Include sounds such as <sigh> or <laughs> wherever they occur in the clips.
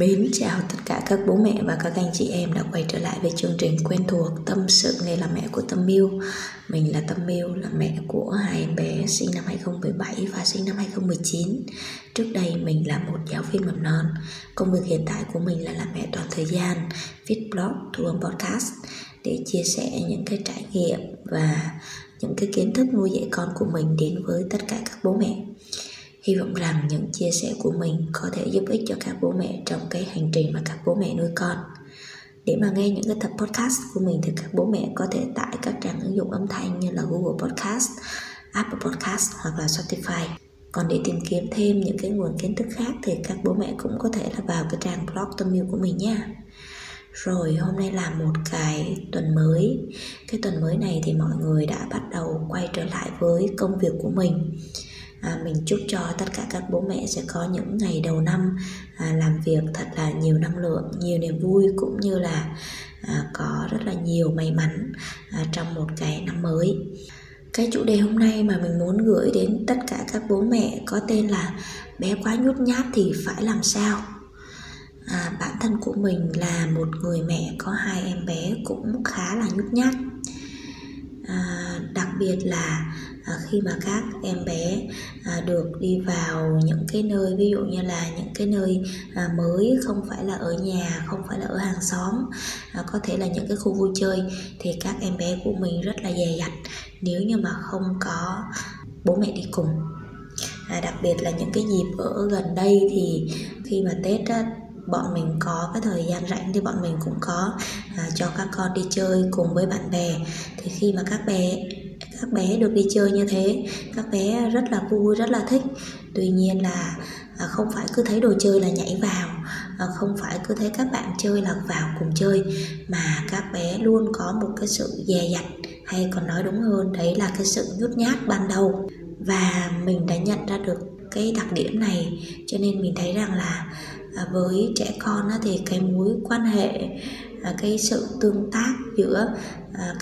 Mến chào tất cả các bố mẹ và các anh chị em đã quay trở lại với chương trình quen thuộc Tâm sự nghề làm mẹ của Tâm Miu. Mình là Tâm Miu là mẹ của hai em bé sinh năm 2017 và sinh năm 2019 Trước đây mình là một giáo viên mầm non. Công việc hiện tại của mình là làm mẹ toàn thời gian Viết blog, thu âm podcast Để chia sẻ những cái trải nghiệm và những cái kiến thức nuôi dạy con của mình đến với tất cả các bố mẹ. Hy vọng rằng những chia sẻ của mình có thể giúp ích cho các bố mẹ trong cái hành trình mà các bố mẹ nuôi con. Để mà nghe những cái tập podcast của mình thì các bố mẹ có thể tải các trang ứng dụng âm thanh như là Google Podcast, Apple Podcast hoặc là Spotify. Còn để tìm kiếm thêm những cái nguồn kiến thức khác thì các bố mẹ cũng có thể là vào cái trang blog tâm yêu của mình nha. Rồi hôm nay là một cái tuần mới Cái tuần mới này thì mọi người đã bắt đầu quay trở lại với công việc của mình à, mình chúc cho tất cả các bố mẹ sẽ có những ngày đầu năm à, làm việc thật là nhiều năng lượng nhiều niềm vui cũng như là à, có rất là nhiều may mắn à, trong một cái năm mới. Cái chủ đề hôm nay mà mình muốn gửi đến tất cả các bố mẹ có tên là bé quá nhút nhát thì phải làm sao? À, bản thân của mình là một người mẹ có hai em bé cũng khá là nhút nhát. À, đặc biệt là à, khi mà các em bé à, được đi vào những cái nơi ví dụ như là những cái nơi à, mới không phải là ở nhà không phải là ở hàng xóm à, có thể là những cái khu vui chơi thì các em bé của mình rất là dè dặt. Nếu như mà không có bố mẹ đi cùng à, đặc biệt là những cái dịp ở gần đây thì khi mà tết á, bọn mình có cái thời gian rảnh thì bọn mình cũng có à, cho các con đi chơi cùng với bạn bè. Thì khi mà các bé các bé được đi chơi như thế. Các bé rất là vui, rất là thích. Tuy nhiên là à, không phải cứ thấy đồ chơi là nhảy vào à, không phải cứ thấy các bạn chơi là vào cùng chơi, mà các bé luôn có một cái sự dè dặt, hay còn nói đúng hơn, đấy là cái sự nhút nhát ban đầu. Và mình đã nhận ra được cái đặc điểm này, cho nên mình thấy rằng là à, với trẻ con thì cái mối quan hệ cái sự tương tác giữa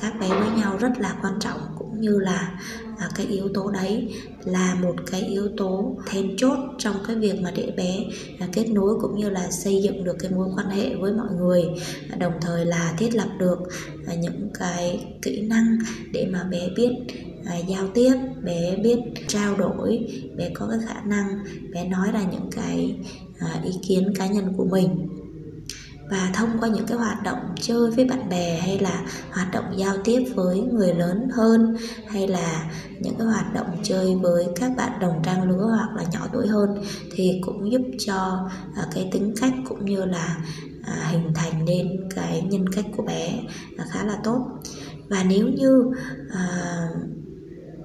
các bé với nhau rất là quan trọng cũng như là à, cái yếu tố đấy là một cái yếu tố then chốt trong cái việc mà để bé à, kết nối cũng như là xây dựng được cái mối quan hệ với mọi người à, đồng thời là thiết lập được à, những cái kỹ năng để mà bé biết à, giao tiếp bé biết trao đổi bé có cái khả năng bé nói ra những cái à, ý kiến cá nhân của mình và thông qua những cái hoạt động chơi với bạn bè hay là hoạt động giao tiếp với người lớn hơn, hay là những cái hoạt động chơi với các bạn đồng trang lứa hoặc là nhỏ tuổi hơn, thì cũng giúp cho à, cái tính cách cũng như là à, hình thành nên cái nhân cách của bé là khá là tốt. Và nếu như à,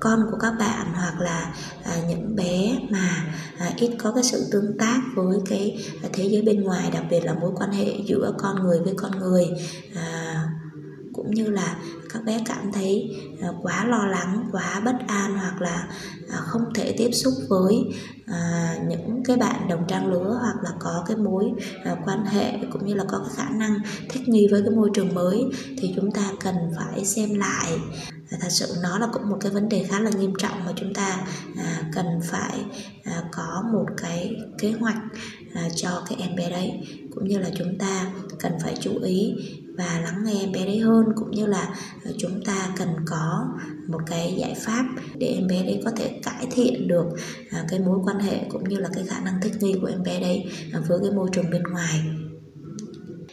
con của các bạn hoặc là à, những bé mà à, ít có cái sự tương tác với cái thế giới bên ngoài đặc biệt là mối quan hệ giữa con người với con người à, cũng như là các bé cảm thấy à, quá lo lắng, quá bất an hoặc là à, không thể tiếp xúc với à, những cái bạn đồng trang lứa hoặc là có cái mối quan hệ cũng như là có cái khả năng thích nghi với cái môi trường mới thì chúng ta cần phải xem lại. Thật sự nó là cũng một cái vấn đề khá là nghiêm trọng mà chúng ta cần phải có một cái kế hoạch à, cho cái em bé đấy. Cũng như là chúng ta cần phải chú ý và lắng nghe em bé đấy hơn cũng như là ờ, chúng ta cần có một cái giải pháp để em bé đấy có thể cải thiện được à, cái mối quan hệ cũng như là cái khả năng thích nghi của em bé đấy à, với cái môi trường bên ngoài.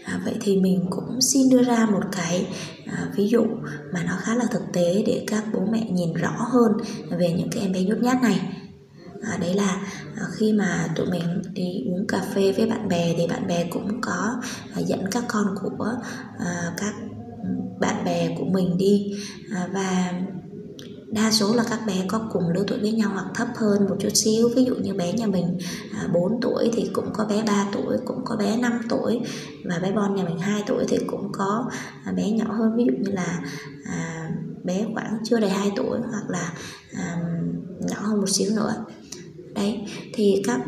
À, vậy thì mình cũng xin đưa ra một cái à, ví dụ mà nó khá là thực tế để các bố mẹ nhìn rõ hơn về những cái em bé nhút nhát này à, đấy là à, khi mà tụi mình đi uống cà phê với bạn bè thì bạn bè cũng có à, dẫn các con của à, các bạn bè của mình đi. À, và đa số là các bé có cùng lứa tuổi với nhau hoặc thấp hơn một chút xíu. Ví dụ như bé nhà mình à, 4 tuổi thì cũng có bé 3 tuổi cũng có bé 5 tuổi và bé Bon nhà mình 2 tuổi thì cũng có à, bé nhỏ hơn. Ví dụ như là à, bé khoảng chưa đầy 2 tuổi hoặc là à, nhỏ hơn một xíu nữa đấy thì các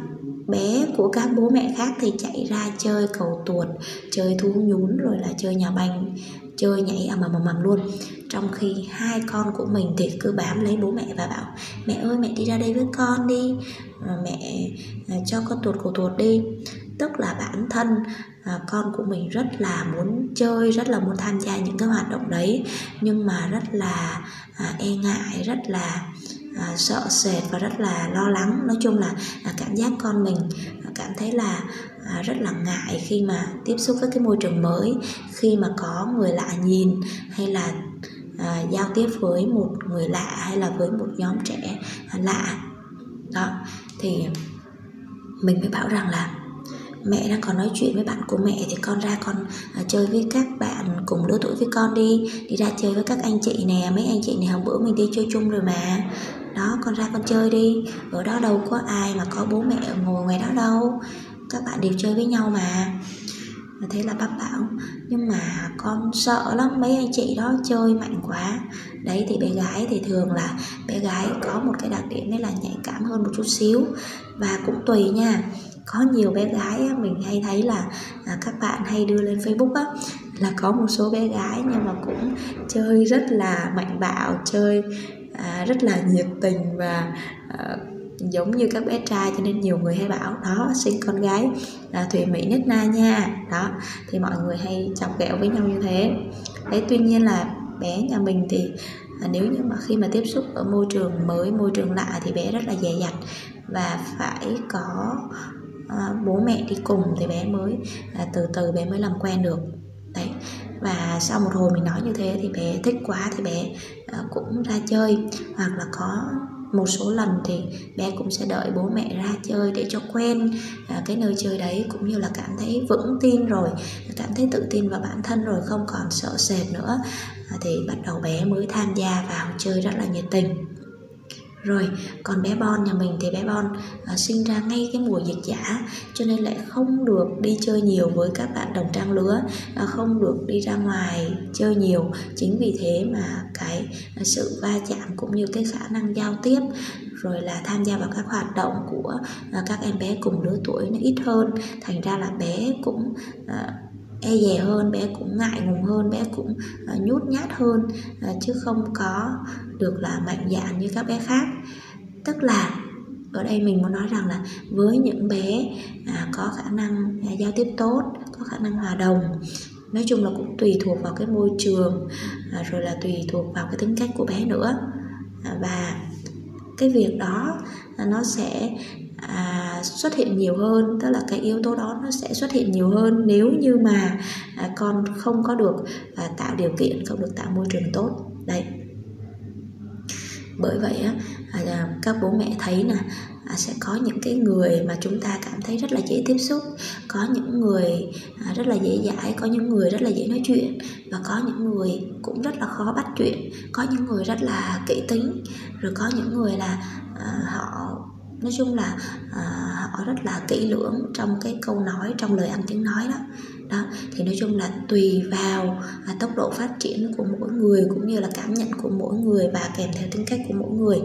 bé của các bố mẹ khác thì chạy ra chơi cầu tuột chơi thú nhún rồi là chơi nhà banh chơi nhảy ầm ầm ầm luôn. Trong khi hai con của mình thì cứ bám lấy bố mẹ và bảo mẹ ơi mẹ đi ra đây với con đi mẹ à, cho con tuột cầu tuột đi. Tức là bản thân à, con của mình rất là muốn chơi rất là muốn tham gia những cái hoạt động đấy nhưng mà rất là à, e ngại rất là à, sợ sệt và rất là lo lắng. Nói chung là à, cảm giác con mình à, cảm thấy là à, rất là ngại khi mà tiếp xúc với cái môi trường mới khi mà có người lạ nhìn hay là à, giao tiếp với một người lạ hay là với một nhóm trẻ à, lạ. Đó thì mình mới bảo rằng là mẹ đang còn nói chuyện với bạn của mẹ thì con ra con à, chơi với các bạn cùng lứa tuổi với con đi đi ra chơi với các anh chị nè mấy anh chị này hôm bữa mình đi chơi chung rồi mà đó con ra con chơi đi. Ở đó đâu có ai mà có bố mẹ ngồi ngoài đó đâu. Các bạn đều chơi với nhau mà. Thế là bác bảo nhưng mà con sợ lắm mấy anh chị đó chơi mạnh quá. Đấy thì bé gái thì thường là bé gái có một cái đặc điểm đấy là nhạy cảm hơn một chút xíu. Và cũng tùy nha. Có nhiều bé gái mình hay thấy là à, các bạn hay đưa lên facebook á là có một số bé gái nhưng mà cũng chơi rất là mạnh bạo chơi à, rất là nhiệt tình và à, giống như các bé trai cho nên nhiều người hay bảo đó sinh con gái là thùy mỹ nhất na nha. Đó thì mọi người hay chọc ghẹo với nhau như thế. Đấy tuy nhiên là bé nhà mình thì à, nếu như mà khi mà tiếp xúc ở môi trường mới môi trường lạ thì bé rất là dè dặt và phải có à, bố mẹ đi cùng thì bé mới à, từ từ bé mới làm quen được và sau một hồi mình nói như thế thì bé thích quá thì bé ờ, cũng ra chơi. Hoặc là có một số lần thì bé cũng sẽ đợi bố mẹ ra chơi để cho quen à, cái nơi chơi đấy. Cũng như là cảm thấy vững tin rồi cảm thấy tự tin vào bản thân rồi không còn sợ sệt nữa. À, thì bắt đầu bé mới tham gia vào chơi rất là nhiệt tình rồi còn bé Bon nhà mình thì bé Bon à, sinh ra ngay cái mùa dịch giả cho nên lại không được đi chơi nhiều với các bạn đồng trang lứa à, không được đi ra ngoài chơi nhiều. Chính vì thế mà cái à, sự va chạm cũng như cái khả năng giao tiếp rồi là tham gia vào các hoạt động của à, các em bé cùng lứa tuổi nó ít hơn. Thành ra là bé cũng à, e dè hơn bé cũng ngại ngùng hơn bé cũng ờ, nhút nhát hơn ờ, chứ không có được là mạnh dạn như các bé khác. Tức là ở đây mình muốn nói rằng là với những bé à, có khả năng à, giao tiếp tốt có khả năng hòa đồng nói chung là cũng tùy thuộc vào cái môi trường à, rồi là tùy thuộc vào cái tính cách của bé nữa. À, và cái việc đó à, nó sẽ à, xuất hiện nhiều hơn tức là cái yếu tố đó nó sẽ xuất hiện nhiều hơn nếu như mà à, con không có được à, tạo điều kiện không được tạo môi trường tốt. Đấy bởi vậy á à, các bố mẹ thấy là à, sẽ có những cái người mà chúng ta cảm thấy rất là dễ tiếp xúc có những người à, rất là dễ dãi có những người rất là dễ nói chuyện và có những người cũng rất là khó bắt chuyện có những người rất là kỹ tính rồi có những người là à, họ nói chung là à, họ rất là kỹ lưỡng trong cái câu nói trong lời ăn tiếng nói đó. Đó thì nói chung là tùy vào à, tốc độ phát triển của mỗi người cũng như là cảm nhận của mỗi người và kèm theo tính cách của mỗi người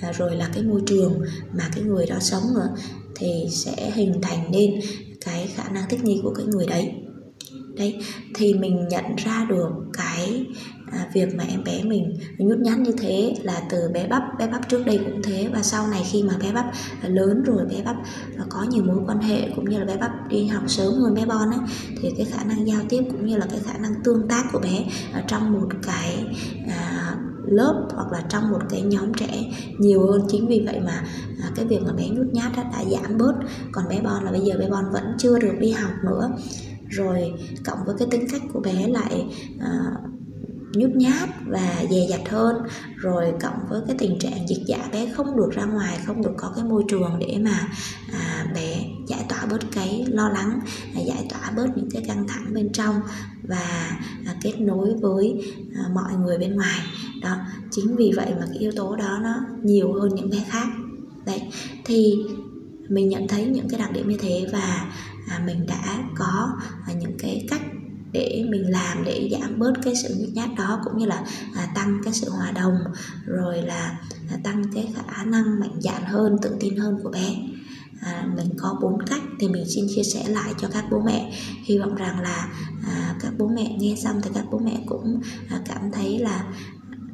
à, rồi là cái môi trường mà cái người đó sống nữa thì sẽ hình thành nên cái khả năng thích nghi của cái người đấy đấy thì mình nhận ra được cái à, việc mà em bé mình nhút nhát như thế là từ bé bắp bé bắp trước đây cũng thế. Và sau này khi mà bé bắp lớn rồi bé bắp có nhiều mối quan hệ cũng như là bé bắp đi học sớm hơn bé bon ấy thì cái khả năng giao tiếp cũng như là cái khả năng tương tác của bé ở trong một cái à, lớp hoặc là trong một cái nhóm trẻ nhiều hơn. Chính vì vậy mà à, cái việc mà bé nhút nhát đã, đã giảm bớt. Còn bé bon là bây giờ bé bon vẫn chưa được đi học nữa rồi cộng với cái tính cách của bé lại à, nhút nhát và dè dặt hơn. Rồi cộng với cái tình trạng dịch giả bé không được ra ngoài không được có cái môi trường để mà à, bé giải tỏa bớt cái lo lắng à, giải tỏa bớt những cái căng thẳng bên trong và à, kết nối với à, mọi người bên ngoài. Đó chính vì vậy mà cái yếu tố đó nó nhiều hơn những bé khác. Đấy thì mình nhận thấy những cái đặc điểm như thế và mình đã có à, những cái cách để mình làm để giảm bớt cái sự nhút nhát đó cũng như là à, tăng cái sự hòa đồng rồi là à, tăng cái khả năng mạnh dạn hơn tự tin hơn của bé. À, mình có bốn cách thì mình xin chia sẻ lại cho các bố mẹ. Hy vọng rằng là à, các bố mẹ nghe xong thì các bố mẹ cũng à, cảm thấy là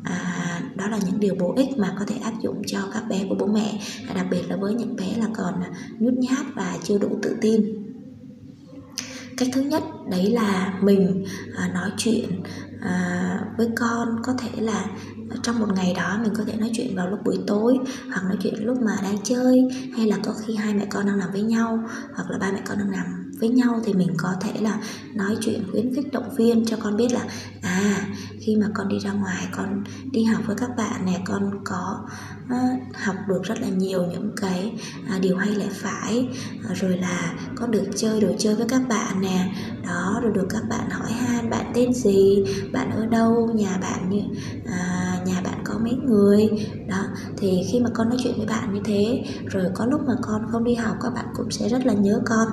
à, đó là những điều bổ ích mà có thể áp dụng cho các bé của bố mẹ đặc biệt là với những bé là còn nhút nhát và chưa đủ tự tin cách thứ nhất đấy là mình à, nói chuyện à, với con. Có thể là trong một ngày đó mình có thể nói chuyện vào lúc buổi tối hoặc nói chuyện lúc mà đang chơi hay là có khi hai mẹ con đang nằm với nhau hoặc là ba mẹ con đang nằm với nhau thì mình có thể là nói chuyện khuyến khích động viên cho con biết là à khi mà con đi ra ngoài con đi học với các bạn này con có uh, học được rất là nhiều những cái uh, điều hay lẽ phải. Uh, rồi là con được chơi đồ chơi với các bạn nè. Đó rồi được các bạn hỏi han bạn tên gì bạn ở đâu nhà bạn như uh, nhà bạn có mấy người. Đó thì khi mà con nói chuyện với bạn như thế rồi có lúc mà con không đi học các bạn cũng sẽ rất là nhớ con.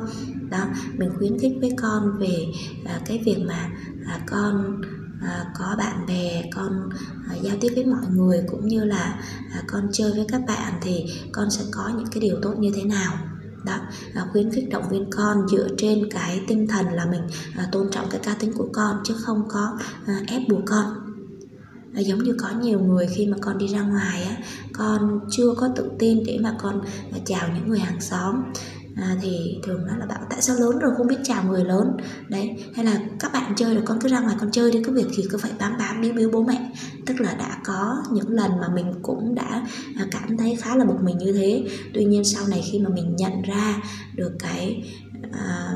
Đó mình khuyến khích với con về à, cái việc mà à, con À, có bạn bè con à, giao tiếp với mọi người cũng như là à, con chơi với các bạn thì con sẽ có những cái điều tốt như thế nào. Đó à, khuyến khích động viên con dựa trên cái tinh thần là mình à, tôn trọng cái cá tính của con chứ không có à, ép buộc con. À, giống như có nhiều người khi mà con đi ra ngoài á con chưa có tự tin để mà con à, chào những người hàng xóm à, thì thường nói là bảo tại sao lớn rồi không biết chào người lớn. Đấy hay là các bạn chơi rồi con cứ ra ngoài con chơi đi cứ việc gì cứ phải bám bám biếu biếu bố mẹ. Tức là đã có những lần mà mình cũng đã à, cảm thấy khá là bực mình như thế. Tuy nhiên sau này khi mà mình nhận ra được cái à,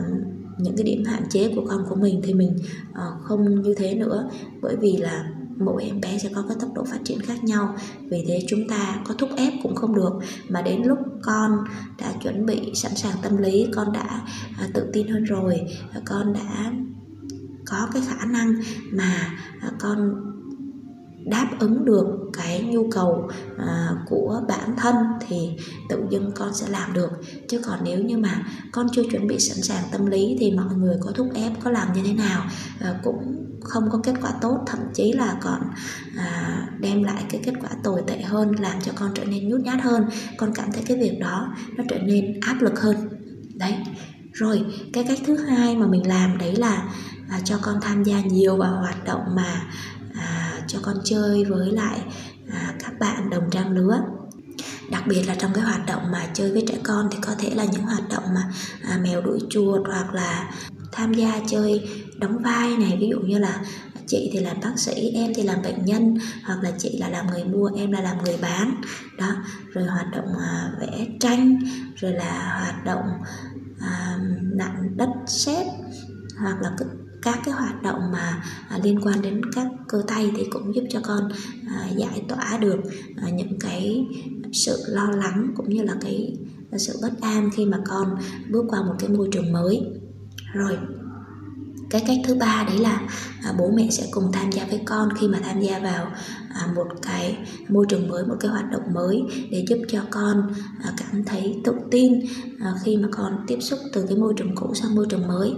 những cái điểm hạn chế của con của mình thì mình uh, không như thế nữa. Bởi vì là mỗi em bé sẽ có cái tốc độ phát triển khác nhau. Vì thế chúng ta có thúc ép cũng không được. Mà đến lúc con đã chuẩn bị sẵn sàng tâm lý, con đã à, tự tin hơn rồi à, con đã có cái khả năng mà à, con đáp ứng được cái nhu cầu à, của bản thân thì tự dưng con sẽ làm được. Chứ còn nếu như mà con chưa chuẩn bị sẵn sàng tâm lý thì mọi người có thúc ép có làm như thế nào à, cũng không có kết quả tốt. Thậm chí là còn à, đem lại cái kết quả tồi tệ hơn làm cho con trở nên nhút nhát hơn. Con cảm thấy cái việc đó nó trở nên áp lực hơn. Đấy. Rồi cái cách thứ hai mà mình làm đấy là à, cho con tham gia nhiều vào hoạt động mà cho con chơi với lại à, các bạn đồng trang lứa. Đặc biệt là trong cái hoạt động mà chơi với trẻ con thì có thể là những hoạt động mà à, mèo đuổi chuột hoặc là tham gia chơi đóng vai này. Ví dụ như là chị thì làm bác sĩ em thì làm bệnh nhân hoặc là chị là làm người mua em là làm người bán. Đó rồi hoạt động à, vẽ tranh rồi là hoạt động à, nặn đất sét hoặc là các cái hoạt động mà à, liên quan đến các cơ tay thì cũng giúp cho con à, giải tỏa được à, những cái sự lo lắng cũng như là cái sự bất an khi mà con bước qua một cái môi trường mới. Rồi cái cách thứ ba đấy là à, bố mẹ sẽ cùng tham gia với con khi mà tham gia vào à, một cái môi trường mới một cái hoạt động mới để giúp cho con à, cảm thấy tự tin à, khi mà con tiếp xúc từ cái môi trường cũ sang môi trường mới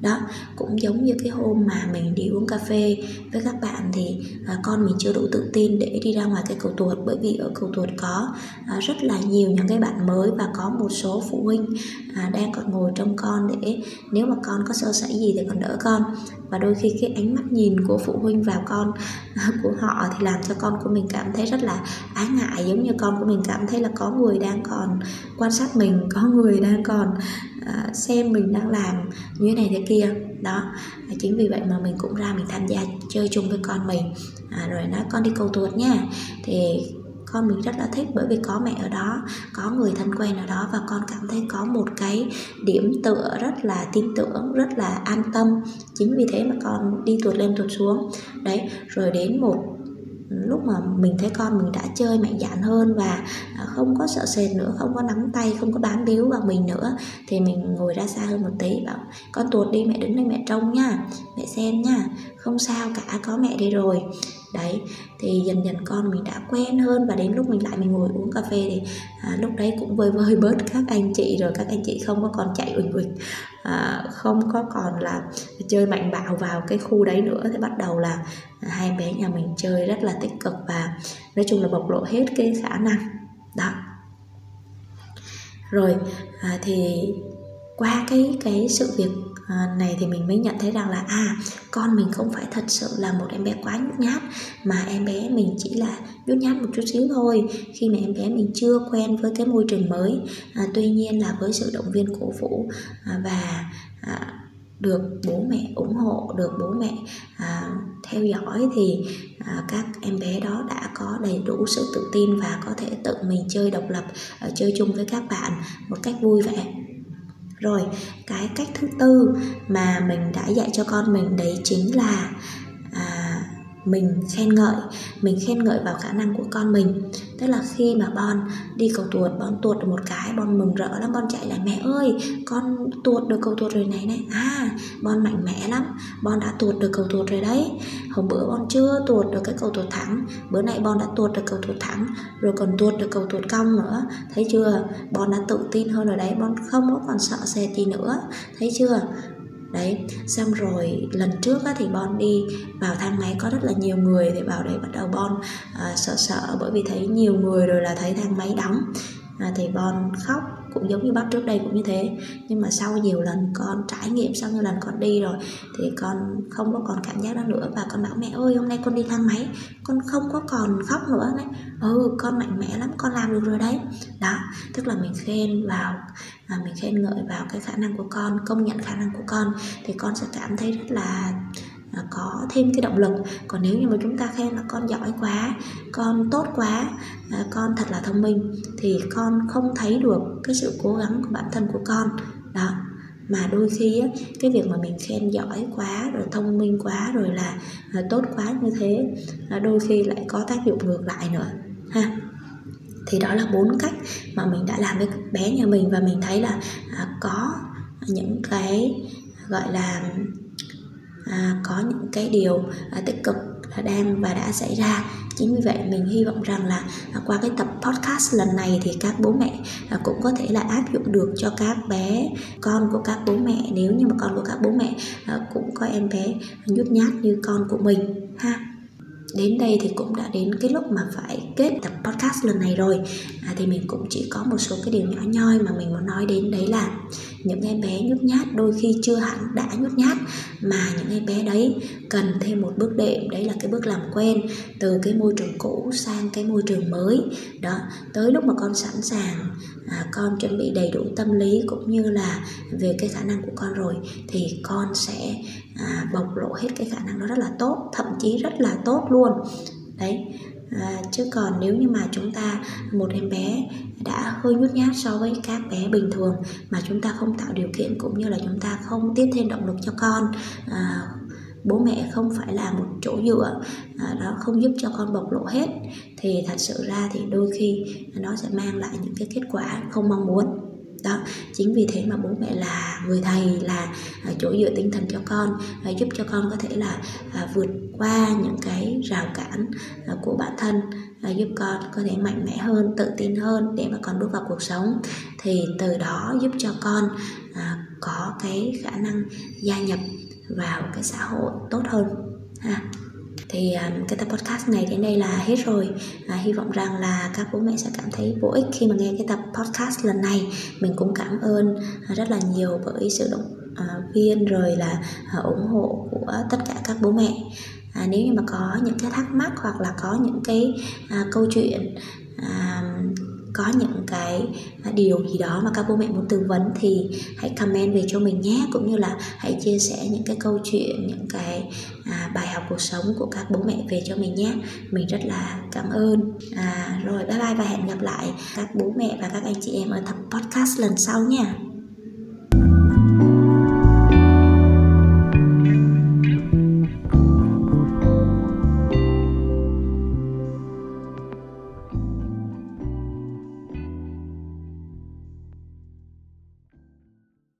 đó cũng giống như cái hôm mà mình đi uống cà phê với các bạn thì à, con mình chưa đủ tự tin để đi ra ngoài cái cầu tuột bởi vì ở cầu tuột có à, rất là nhiều những cái bạn mới và có một số phụ huynh à, đang còn ngồi trong con để nếu mà con có sơ sẩy gì thì còn đỡ con. Và đôi khi cái ánh mắt nhìn của phụ huynh vào con à, của họ thì làm cho con của mình cảm thấy rất là ái ngại giống như con của mình cảm thấy là có người đang còn quan sát mình có người đang còn uh, xem mình đang làm như thế này thế kia. Đó à, chính vì vậy mà mình cũng ra mình tham gia chơi chung với con mình. À, rồi nói con đi cầu tuột nha. Thì con mình rất là thích bởi vì có mẹ ở đó có người thân quen ở đó và con cảm thấy có một cái điểm tựa rất là tin tưởng rất là an tâm. Chính vì thế mà con đi tuột lên tuột xuống. Đấy rồi đến một lúc mà mình thấy con mình đã chơi mạnh dạn hơn và à, không có sợ sệt nữa, không có nắm tay, không có bám víu vào mình nữa, thì mình ngồi ra xa hơn một tí, bảo, con tuột đi, mẹ đứng đây mẹ trông nha, mẹ xem nha, không sao cả, có mẹ đi rồi đấy thì dần dần con mình đã quen hơn và đến lúc mình lại mình ngồi uống cà phê thì à, lúc đấy cũng vơi vơi <laughs> bớt các anh chị rồi các anh chị không có còn chạy uỳnh uỳnh. À, không có còn là chơi mạnh bạo vào cái khu đấy nữa thì bắt đầu là hai bé nhà mình chơi rất là tích cực và nói chung là bộc lộ hết cái khả năng. Đó. Rồi à, thì qua cái cái sự việc À, này thì mình mới nhận thấy rằng là à con mình không phải thật sự là một em bé quá nhút nhát mà em bé mình chỉ là nhút nhát một chút xíu thôi. Khi mà em bé mình chưa quen với cái môi trường mới à, tuy nhiên là với sự động viên cổ vũ à, và à, được bố mẹ ủng hộ được bố mẹ à, theo dõi thì à, các em bé đó đã có đầy đủ sự tự tin và có thể tự mình chơi độc lập à, chơi chung với các bạn một cách vui vẻ rồi cái cách thứ tư mà mình đã dạy cho con mình đấy chính là à, mình khen ngợi. Mình khen ngợi vào khả năng của con mình tức là khi mà bon đi cầu tuột bon tuột được một cái bon mừng rỡ lắm bon chạy lại mẹ ơi, con tuột được cầu tuột rồi này này. À bon mạnh mẽ lắm bon đã tuột được cầu tuột rồi đấy. Hôm bữa bon chưa tuột được cái cầu tuột thẳng bữa nay bon đã tuột được cầu tuột thẳng rồi còn tuột được cầu tuột cong nữa. Thấy chưa? Bon đã tự tin hơn rồi đấy bon không có còn sợ sệt gì nữa. Thấy chưa? Đấy xong rồi lần trước á, thì bon đi vào thang máy có rất là nhiều người thì vào đấy bắt đầu bon à, sợ sợ bởi vì thấy nhiều người rồi là thấy thang máy đóng. À, thì bon khóc cũng giống như bác trước đây cũng như thế. Nhưng mà sau nhiều lần con trải nghiệm sau nhiều lần con đi rồi thì con không có còn cảm giác đó nữa. Và con bảo mẹ ơi hôm nay con đi thang máy con không có còn khóc nữa đấy. Ừ con mạnh mẽ lắm con làm được rồi đấy. Đó tức là mình khen vào à, mình khen ngợi vào cái khả năng của con công nhận khả năng của con thì con sẽ cảm thấy rất là À, có thêm cái động lực. Còn nếu như mà chúng ta khen là con giỏi quá con tốt quá à, con thật là thông minh thì con không thấy được cái sự cố gắng của bản thân của con. Đó. Mà đôi khi á, cái việc mà mình khen giỏi quá rồi thông minh quá rồi là à, tốt quá như thế là đôi khi lại có tác dụng ngược lại nữa ha thì đó là bốn cách mà mình đã làm với bé nhà mình và mình thấy là à, có những cái gọi là à, có những cái điều à, tích cực đang và đã xảy ra. Chính vì vậy mình hy vọng rằng là à, qua cái tập podcast lần này thì các bố mẹ à, cũng có thể là áp dụng được cho các bé con của các bố mẹ. Nếu như mà con của các bố mẹ à, cũng có em bé nhút nhát như con của mình ha đến đây thì cũng đã đến cái lúc mà phải kết tập podcast lần này rồi. À, thì mình cũng chỉ có một số cái điều nhỏ nhoi mà mình muốn nói đến đấy là những em bé nhút nhát đôi khi chưa hẳn đã nhút nhát mà những em bé đấy cần thêm một bước đệm. Đấy là cái bước làm quen từ cái môi trường cũ sang cái môi trường mới. Đó tới lúc mà con sẵn sàng à, con chuẩn bị đầy đủ tâm lý cũng như là về cái khả năng của con rồi thì con sẽ à, bộc lộ hết cái khả năng đó rất là tốt thậm chí rất là tốt luôn. Đấy à, chứ còn nếu như mà chúng ta một em bé đã hơi nhút nhát so với các bé bình thường mà chúng ta không tạo điều kiện cũng như là chúng ta không tiếp thêm động lực cho con à, bố mẹ không phải là một chỗ dựa à, đó không giúp cho con bộc lộ hết thì thật sự ra thì đôi khi nó sẽ mang lại những cái kết quả không mong muốn đó. Chính vì thế mà bố mẹ là người thầy, là à, chỗ dựa tinh thần cho con và giúp cho con có thể là à, vượt qua những cái rào cản à, của bản thân giúp con có thể mạnh mẽ hơn, tự tin hơn để mà con bước vào cuộc sống. Thì từ đó giúp cho con có cái khả năng gia nhập vào cái xã hội tốt hơn, ha thì um, cái tập podcast này đến đây là hết rồi. À, hy vọng rằng là các bố mẹ sẽ cảm thấy bổ ích khi mà nghe cái tập podcast lần này. Mình cũng cảm ơn à, rất là nhiều bởi sự động uh, viên rồi là uh, ủng hộ của tất cả các bố mẹ. À, nếu như mà có những cái thắc mắc hoặc là có những cái à, câu chuyện à, có những cái à, điều gì đó mà các bố mẹ muốn tư vấn thì hãy comment về cho mình nhé. Cũng như là hãy chia sẻ những cái câu chuyện những cái à, bài học cuộc sống của các bố mẹ về cho mình nhé. Mình rất là cảm ơn. À, rồi bye bye và hẹn gặp lại các bố mẹ và các anh chị em ở tập podcast lần sau nha.